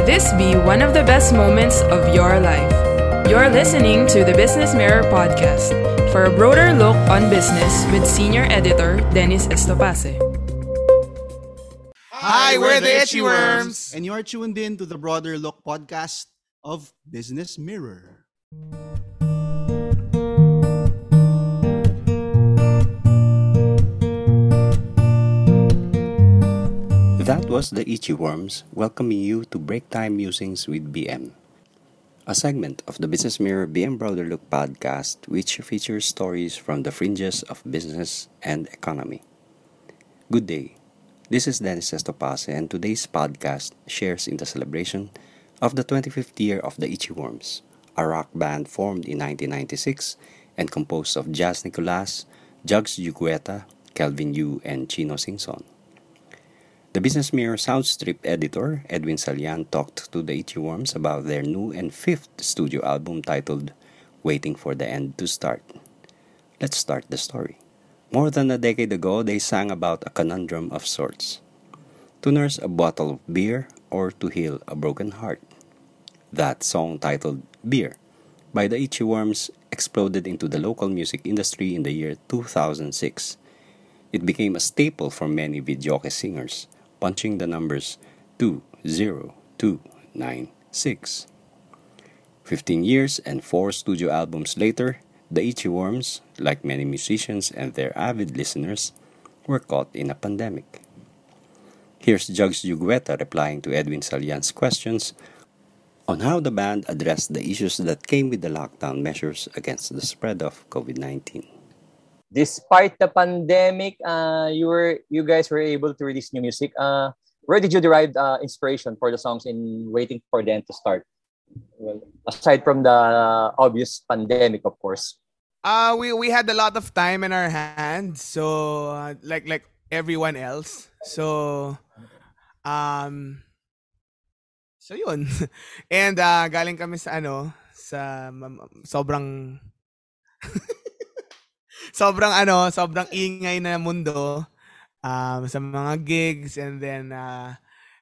May this be one of the best moments of your life. You're listening to the Business Mirror podcast for a broader look on business with senior editor Dennis Estopase. Hi, we're the Itchy Worms. And you are tuned in to the Broader Look podcast of Business Mirror. That was the Itchy Worms welcoming you to Break Time Musings with BM, a segment of the Business Mirror BM Broader Look podcast which features stories from the fringes of business and economy. Good day. This is Dennis Estopase, and today's podcast shares in the celebration of the 25th year of the Itchy Worms, a rock band formed in 1996 and composed of Jazz Nicolas, Jugs Yugueta, Kelvin Yu, and Chino Singson. The Business Mirror Soundstrip editor, Edwin Salian, talked to the Itchy Worms about their new and fifth studio album titled Waiting for the End to Start. Let's start the story. More than a decade ago, they sang about a conundrum of sorts to nurse a bottle of beer or to heal a broken heart. That song, titled Beer, by the Itchy Worms, exploded into the local music industry in the year 2006. It became a staple for many videoke singers, punching the numbers 20296. 15 years and four studio albums later, the Itchy Worms, like many musicians and their avid listeners, were caught in a pandemic. Here's Jugs Yugueta replying to Edwin Salian's questions on how the band addressed the issues that came with the lockdown measures against the spread of COVID-19. Despite the pandemic, uh, you were you guys were able to release new music. Uh, where did you derive uh, inspiration for the songs in Waiting for the End to Start? Well, aside from the obvious pandemic, of course. Uh we we had a lot of time in our hands, so uh, like like everyone else. So um So yun. And uh, galing kami sa ano, sa sobrang sobrang ano, sobrang ingay na mundo um, sa mga gigs and then uh,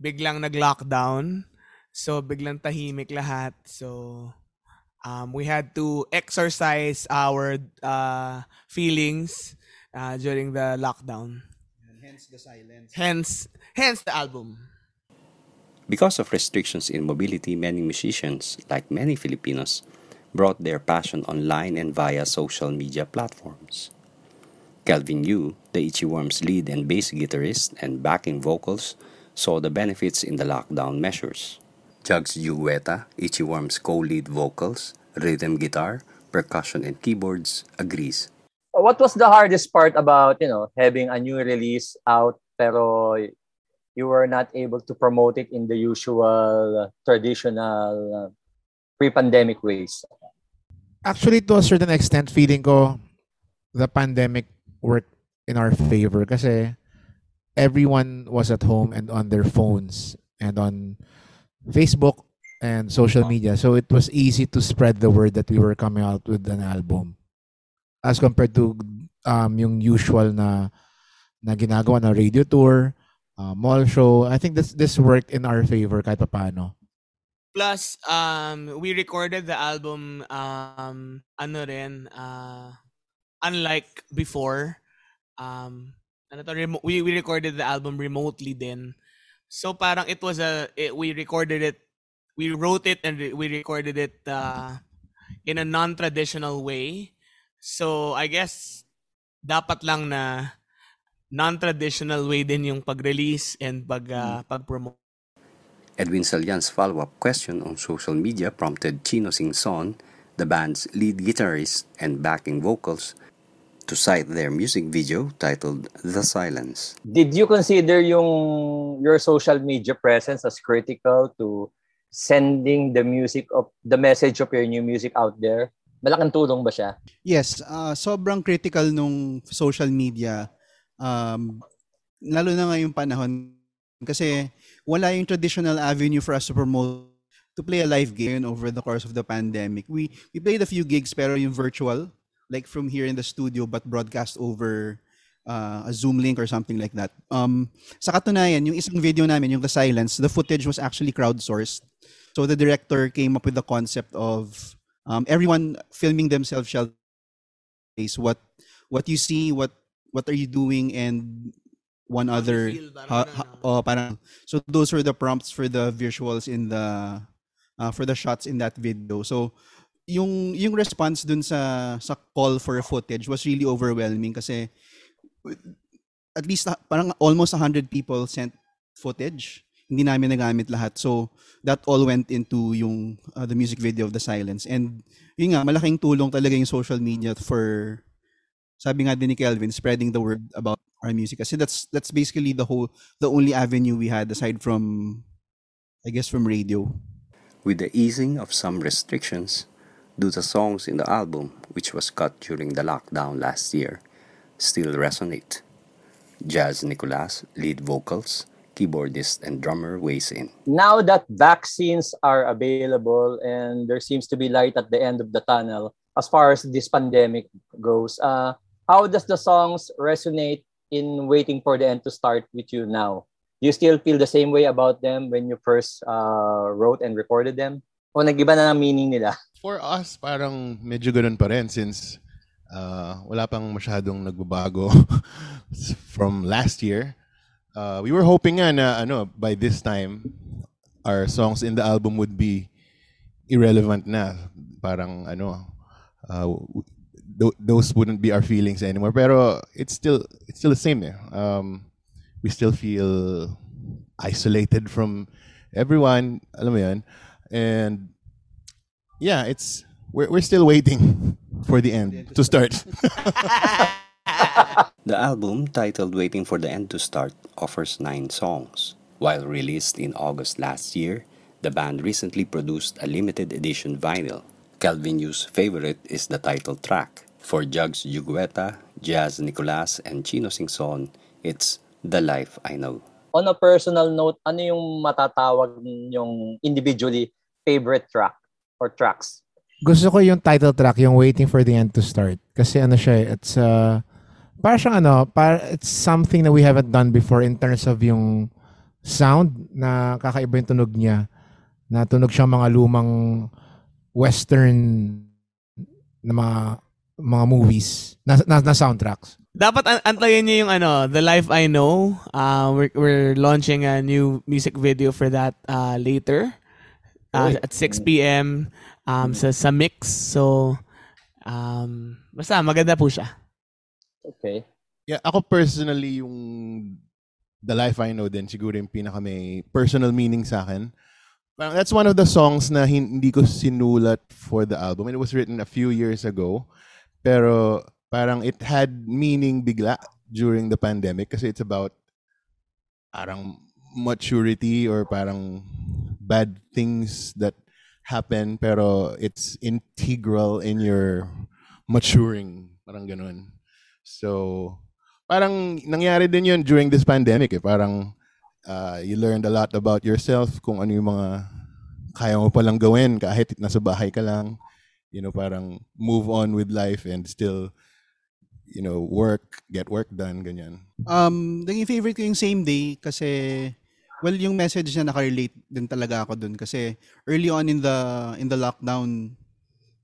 biglang nag-lockdown. So biglang tahimik lahat. So um, we had to exercise our uh, feelings uh, during the lockdown. hence the silence. Hence, hence the album. Because of restrictions in mobility, many musicians, like many Filipinos, brought their passion online and via social media platforms. Calvin Yu, the Itchy Worms lead and bass guitarist and backing vocals, saw the benefits in the lockdown measures. Jugs Yugueta, Itchy Worms co-lead vocals, rhythm guitar, percussion and keyboards, agrees. What was the hardest part about, you know, having a new release out pero you were not able to promote it in the usual traditional uh, pre-pandemic ways? Actually, to a certain extent, feeling ko the pandemic worked in our favor kasi everyone was at home and on their phones and on Facebook and social media. So it was easy to spread the word that we were coming out with an album as compared to um, yung usual na na ginagawa na radio tour, uh, mall show. I think this this worked in our favor kahit paano. Plus, um, we recorded the album, um, ano rin, uh, unlike before, um, ano to, remo- we, we recorded the album remotely then. So parang it was a, it, we recorded it, we wrote it and re- we recorded it uh, in a non-traditional way. So I guess dapat lang na non-traditional way din yung pag-release and pag, uh, pag-promote. Edwin Salian's follow-up question on social media prompted Chino Singson, the band's lead guitarist and backing vocals, to cite their music video titled The Silence. Did you consider yung your social media presence as critical to sending the music of the message of your new music out there? Malaking tulong ba siya? Yes, uh, sobrang critical nung social media. Um, lalo na ngayong panahon kasi wala yung traditional avenue for us to promote to play a live game over the course of the pandemic. We we played a few gigs pero yung virtual like from here in the studio but broadcast over uh, a Zoom link or something like that. Um, sa katunayan, yung isang video namin, yung The Silence, the footage was actually crowdsourced. So the director came up with the concept of um, everyone filming themselves shall face what what you see, what what are you doing, and one other. ha- ganun, ha- oh, parang, so those were the prompts for the visuals in the uh, for the shots in that video. So yung yung response dun sa sa call for footage was really overwhelming kasi at least ah, parang almost 100 people sent footage. Hindi namin nagamit lahat. So that all went into yung uh, the music video of The Silence. And yun nga, malaking tulong talaga yung social media for sabi nga din ni Kelvin, spreading the word about our music. Kasi that's that's basically the whole the only avenue we had aside from I guess from radio. With the easing of some restrictions, do the songs in the album, which was cut during the lockdown last year, still resonate? Jazz Nicolas, lead vocals, keyboardist and drummer weighs in. Now that vaccines are available and there seems to be light at the end of the tunnel as far as this pandemic goes, uh, how does the songs resonate in waiting for the end to start with you now? Do you still feel the same way about them when you first uh, wrote and recorded them? O nag-iba na ng meaning nila? For us, parang medyo ganun pa rin since uh, wala pang masyadong nagbabago from last year. Uh, we were hoping nga na ano, by this time, our songs in the album would be irrelevant na. Parang ano, uh, th- those wouldn't be our feelings anymore. Pero it's still it's still the same. Eh. Um, we still feel isolated from everyone. Alam mo yun? And yeah, it's we're we're still waiting for the end to start. The album, titled Waiting for the End to Start, offers nine songs. While released in August last year, the band recently produced a limited edition vinyl. Calvin Yu's favorite is the title track. For Jugs Jugueta, Jazz Nicolas, and Chino Singson, it's The Life I Know. On a personal note, ano yung matatawag yung individually favorite track or tracks? Gusto ko yung title track, yung Waiting for the End to Start. Kasi ano siya, eh, it's uh, para siyang ano, para, it's something that we haven't done before in terms of yung sound na kakaiba yung tunog niya. Na tunog siyang mga lumang western na mga mga movies na, na, na soundtracks. Dapat an- antayin niyo yung ano, The Life I Know. Uh, we're, we're launching a new music video for that uh, later uh, at 6 p.m. Um, sa, sa Mix. So, um, basta maganda po siya. Okay. yeah, ako personally yung The Life I Know din siguro yung pinaka may personal meaning sa akin. Parang that's one of the songs na hin- hindi ko sinulat for the album. And it was written a few years ago. Pero parang it had meaning bigla during the pandemic kasi it's about parang maturity or parang bad things that happen pero it's integral in your maturing. Parang ganun. So, parang nangyari din yun during this pandemic eh. Parang uh, you learned a lot about yourself, kung ano yung mga kaya mo palang gawin kahit nasa bahay ka lang. You know, parang move on with life and still, you know, work, get work done, ganyan. Um, naging favorite ko yung same day kasi well yung message na nakarelate din talaga ako dun kasi early on in the in the lockdown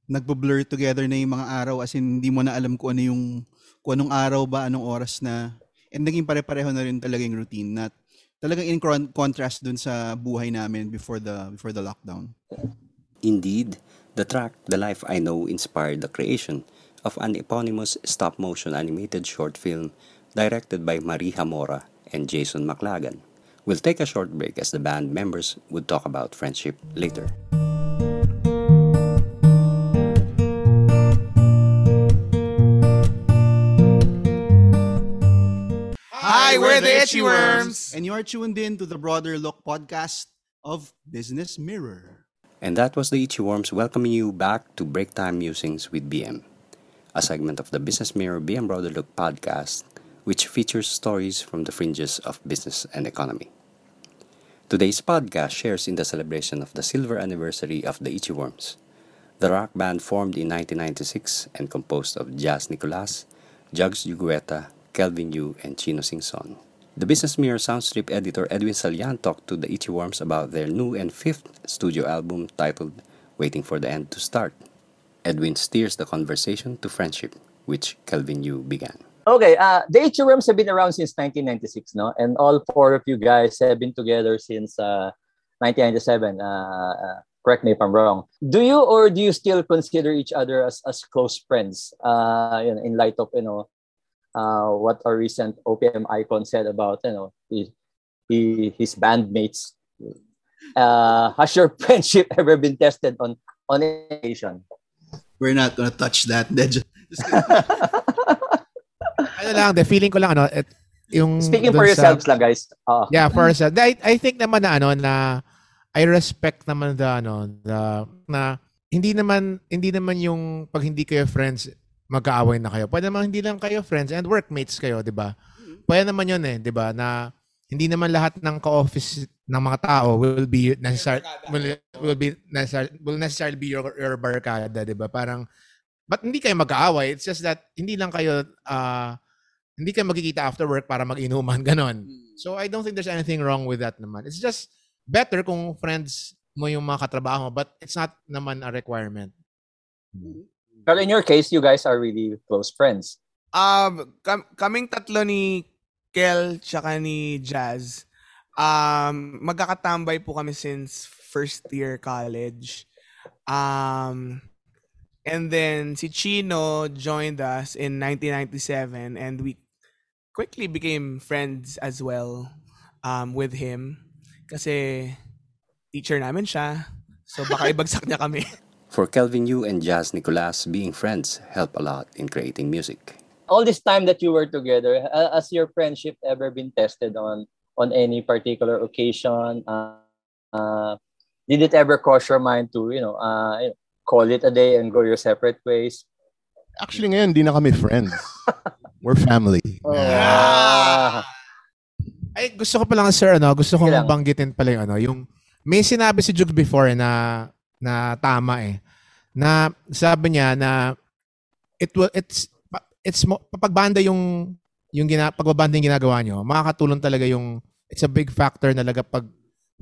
nagbo-blur together na yung mga araw as in hindi mo na alam kung ano yung kung anong araw ba, anong oras na and naging pare-pareho na rin talaga yung routine na talagang in con- contrast dun sa buhay namin before the before the lockdown. Indeed, the track The Life I Know inspired the creation of an eponymous stop motion animated short film directed by Marie Hamora and Jason McLagan. We'll take a short break as the band members would talk about friendship later. Hi, we're the Itchy Worms! And you are tuned in to the Broader Look podcast of Business Mirror. And that was the Itchy Worms welcoming you back to Break Time Musings with BM, a segment of the Business Mirror BM Brother Look podcast, which features stories from the fringes of business and economy. Today's podcast shares in the celebration of the silver anniversary of the Itchy Worms, the rock band formed in 1996 and composed of Jazz Nicolas, Jugs Jugueta, Kelvin Yu and Chino Singson. The Business Mirror Soundstrip editor Edwin Salian talked to the Itchy Worms about their new and fifth studio album titled Waiting for the End to Start. Edwin steers the conversation to friendship, which Kelvin Yu began. Okay, uh, the Itchy Worms have been around since 1996, no? And all four of you guys have been together since uh, 1997. Uh, uh, correct me if I'm wrong. Do you or do you still consider each other as, as close friends uh, in, in light of, you know, uh, what our recent OPM icon said about, you know, he, he, his bandmates? Uh, has your friendship ever been tested on on occasion? We're not gonna touch that. Just, just ano lang, the feeling ko lang ano, et, yung Speaking for sa- yourselves lang, guys. Uh, Yeah, for yourself. I, I think naman na ano na I respect naman the ano the na hindi naman hindi naman yung pag hindi kayo friends magkaaway na kayo. Pwede naman hindi lang kayo friends and workmates kayo, 'di ba? Pwede naman 'yun eh, 'di ba? Na hindi naman lahat ng ka-office ng mga tao will be necessary will, will be necessary will necessarily be your, your barkada, 'di ba? Parang but hindi kayo magkaaway. It's just that hindi lang kayo ah hindi kayo magkikita after work para mag-inuman ganon. So I don't think there's anything wrong with that naman. It's just better kung friends mo yung mga katrabaho mo, but it's not naman a requirement. But in your case, you guys are really close friends. Um, kam- kaming tatlo ni Kel tsaka ni Jazz, um, magkakatambay po kami since first year college. Um, and then si Chino joined us in 1997 and we quickly became friends as well um, with him. Kasi teacher namin siya. So baka ibagsak niya kami. For Kelvin Yu and Jazz Nicolas, being friends help a lot in creating music. All this time that you were together, has your friendship ever been tested on on any particular occasion? Uh, uh, did it ever cross your mind to, you know, uh, you know, call it a day and go your separate ways? Actually ngayon, di na kami friends. We're family. Ah. Ay, gusto ko pa lang, sir, ano, gusto kong banggitin pala yung, ano, yung, may sinabi si Jugs before na, na tama eh, na sabi niya na, it will, it's, it's, mo- kapag banda yung, yung gina, pagbabanda yung ginagawa nyo, makakatulong talaga yung, it's a big factor talaga pag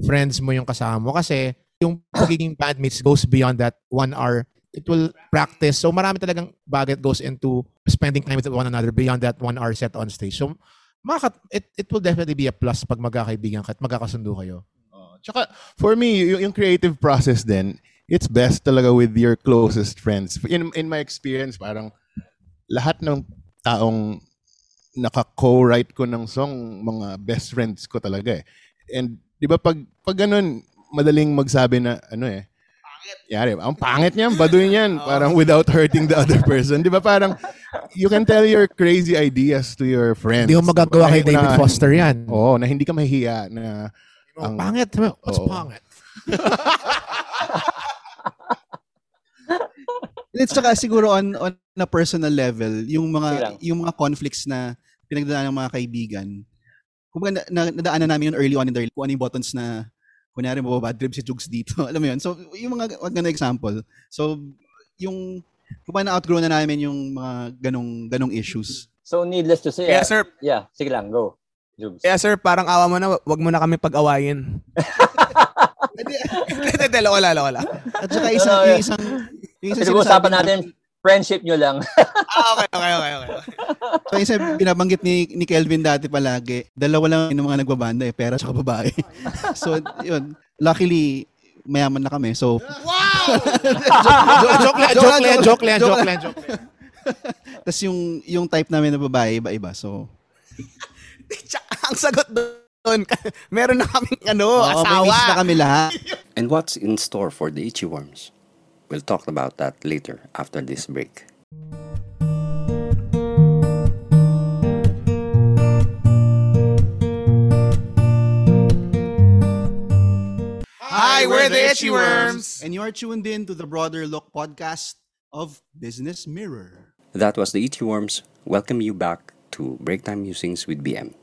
friends mo yung kasama mo kasi yung pagiging bandmates goes beyond that one hour. It will practice. So marami talagang bagay goes into spending time with one another beyond that one hour set on stage. So maka, it, it will definitely be a plus pag magkakaibigan ka at magkakasundo kayo. Oh, Tsaka, for me, yung, yung creative process then, it's best talaga with your closest friends. In, in my experience, parang lahat ng taong naka-co-write ko ng song, mga best friends ko talaga eh. And, di ba, pag, pag ganun, madaling magsabi na, ano eh, Yari, ang pangit niyan, baduy niyan. Parang without hurting the other person. Di ba parang, you can tell your crazy ideas to your friends. Hindi mo magagawa kay David na- Foster yan. Oo, na hindi ka mahihiya na Ang ang- pangit. What's Oo. pangit? It's saka siguro on on a personal level, yung mga yung mga conflicts na pinagdadaanan ng mga kaibigan. Kumbaga na, na, nadaanan namin yun early on in their kung ano yung buttons na kunyari mo bad trip si Jugs dito. Alam mo yun? So yung mga wag na example. So yung kumbaga na-outgrow na namin yung mga ganong ganong issues. So needless to say, Kaya uh, sir, yeah, sige lang, go. Jugs. kaya sir, parang awa mo na, wag mo na kami pag-awayin. Hindi, hindi, loko lang, loko lang. At saka isang, No, yung isang, yung isang Pinag-uusapan sinasabi- natin, friendship nyo lang. Ah, okay, okay, okay, okay. So isa binabanggit ni, ni Kelvin dati palagi, dalawa lang yung mga nagbabanda eh, pera at babae. so yun, luckily, mayaman na kami. So, joke lang, joke lang, joke lang, joke lang, joke lang. tas yung, yung type namin na babae, iba-iba. So, ang sagot doon, meron na kaming ano, oo, may asawa. miss na kami lahat. And what's in store for the Itchy Worms? We'll talk about that later after this break. Hi, we're the Itchy Worms. And you are tuned in to the Broader Look podcast of Business Mirror. That was the Itchy Worms. Welcome you back to Breaktime Musings with BM,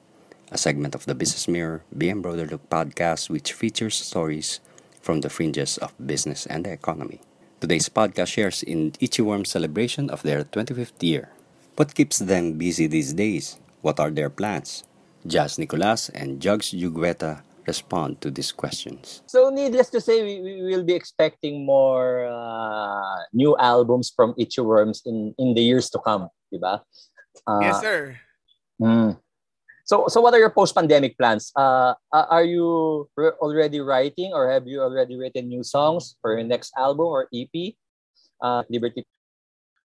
a segment of the Business Mirror BM Broader Look podcast which features stories from the fringes of business and the economy. Today's podcast shares in Itchy Worms' celebration of their 25th year. What keeps them busy these days? What are their plans? Jazz Nicolas and Jugs Jugueta respond to these questions. So needless to say, we, we will be expecting more uh, new albums from Itchy Worms in, in the years to come, diba? Uh, yes, sir. mm. So, so what are your post-pandemic plans? Uh, uh, are you re- already writing or have you already written new songs for your next album or EP? Uh, Liberty.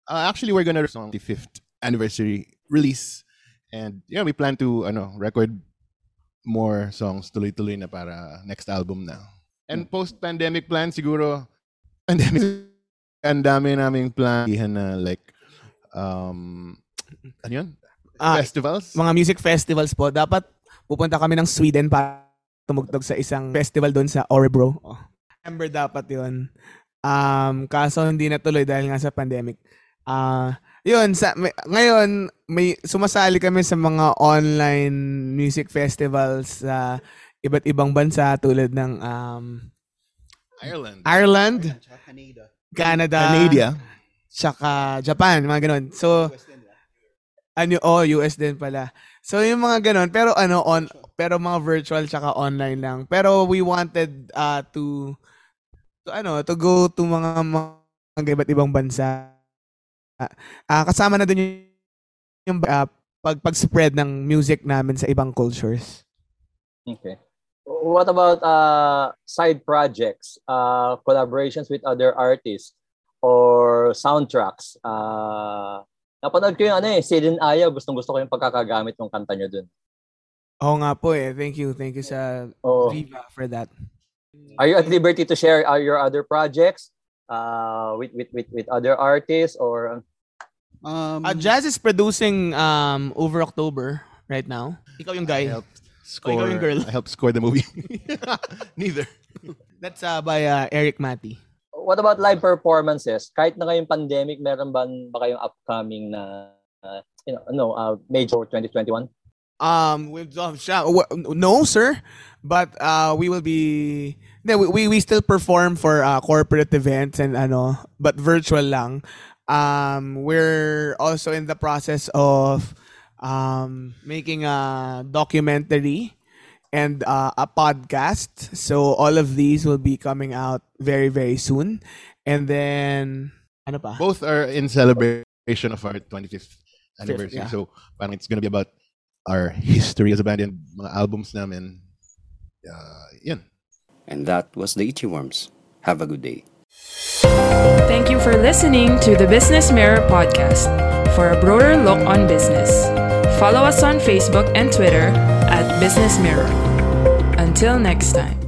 Uh, actually, we're gonna song the fifth anniversary release, and yeah, we plan to ano record more songs tuloy-tuloy na para next album na. And post-pandemic plan siguro pandemic ang dami naming plan na like um ano yun? Ah, Festivals? mga music festivals po, dapat pupunta kami ng Sweden para tumugtog sa isang festival doon sa Orebro. Oh. September dapat yun. Um, kaso hindi natuloy dahil nga sa pandemic. Ah, yun, sa, may, ngayon, may sumasali kami sa mga online music festivals sa iba't ibang bansa tulad ng um, Ireland. Ireland, Canada, Canada. tsaka Japan, mga ganun. So, ano, oh, US din pala. So, yung mga ganun, pero ano, on, pero mga virtual tsaka online lang. Pero we wanted uh, to, to, ano, to go to mga, mga iba't ibang bansa. Ah, kasama na dun yung, yung uh, pag, pag-spread ng music namin sa ibang cultures. Okay. What about uh, side projects, uh, collaborations with other artists, or soundtracks? Uh, napanood ko yung ano eh, Silin Ayaw. Gustong gusto ko yung pagkakagamit ng kanta nyo dun. Oo nga po eh. Thank you. Thank you sa Oh. Viva for that. Are you at liberty to share uh, your other projects uh, with, with, with, with other artists or Um, Uh, Jazz is producing um over October right now. Ikaw yung I guy. helped score. ikaw yung girl. I helped score the movie. Neither. That's uh, by uh, Eric Mati. What about live performances? Kahit na ngayong pandemic, meron ba, ba kayong upcoming na uh, you know, no, uh, major 2021? Um, with w- no, sir, but uh, we will be. No, we, we we still perform for uh, corporate events and ano, but virtual lang. Um, we're also in the process of um making a documentary and uh, a podcast. So all of these will be coming out very very soon. And then ano pa? Both are in celebration of our 25th anniversary. yeah. So, parang it's gonna be about our history as a band and mga albums namin. Uh, yun. And that was the Itchy Worms. Have a good day. Thank you for listening to the Business Mirror podcast. For a broader look on business, follow us on Facebook and Twitter at Business Mirror. Until next time.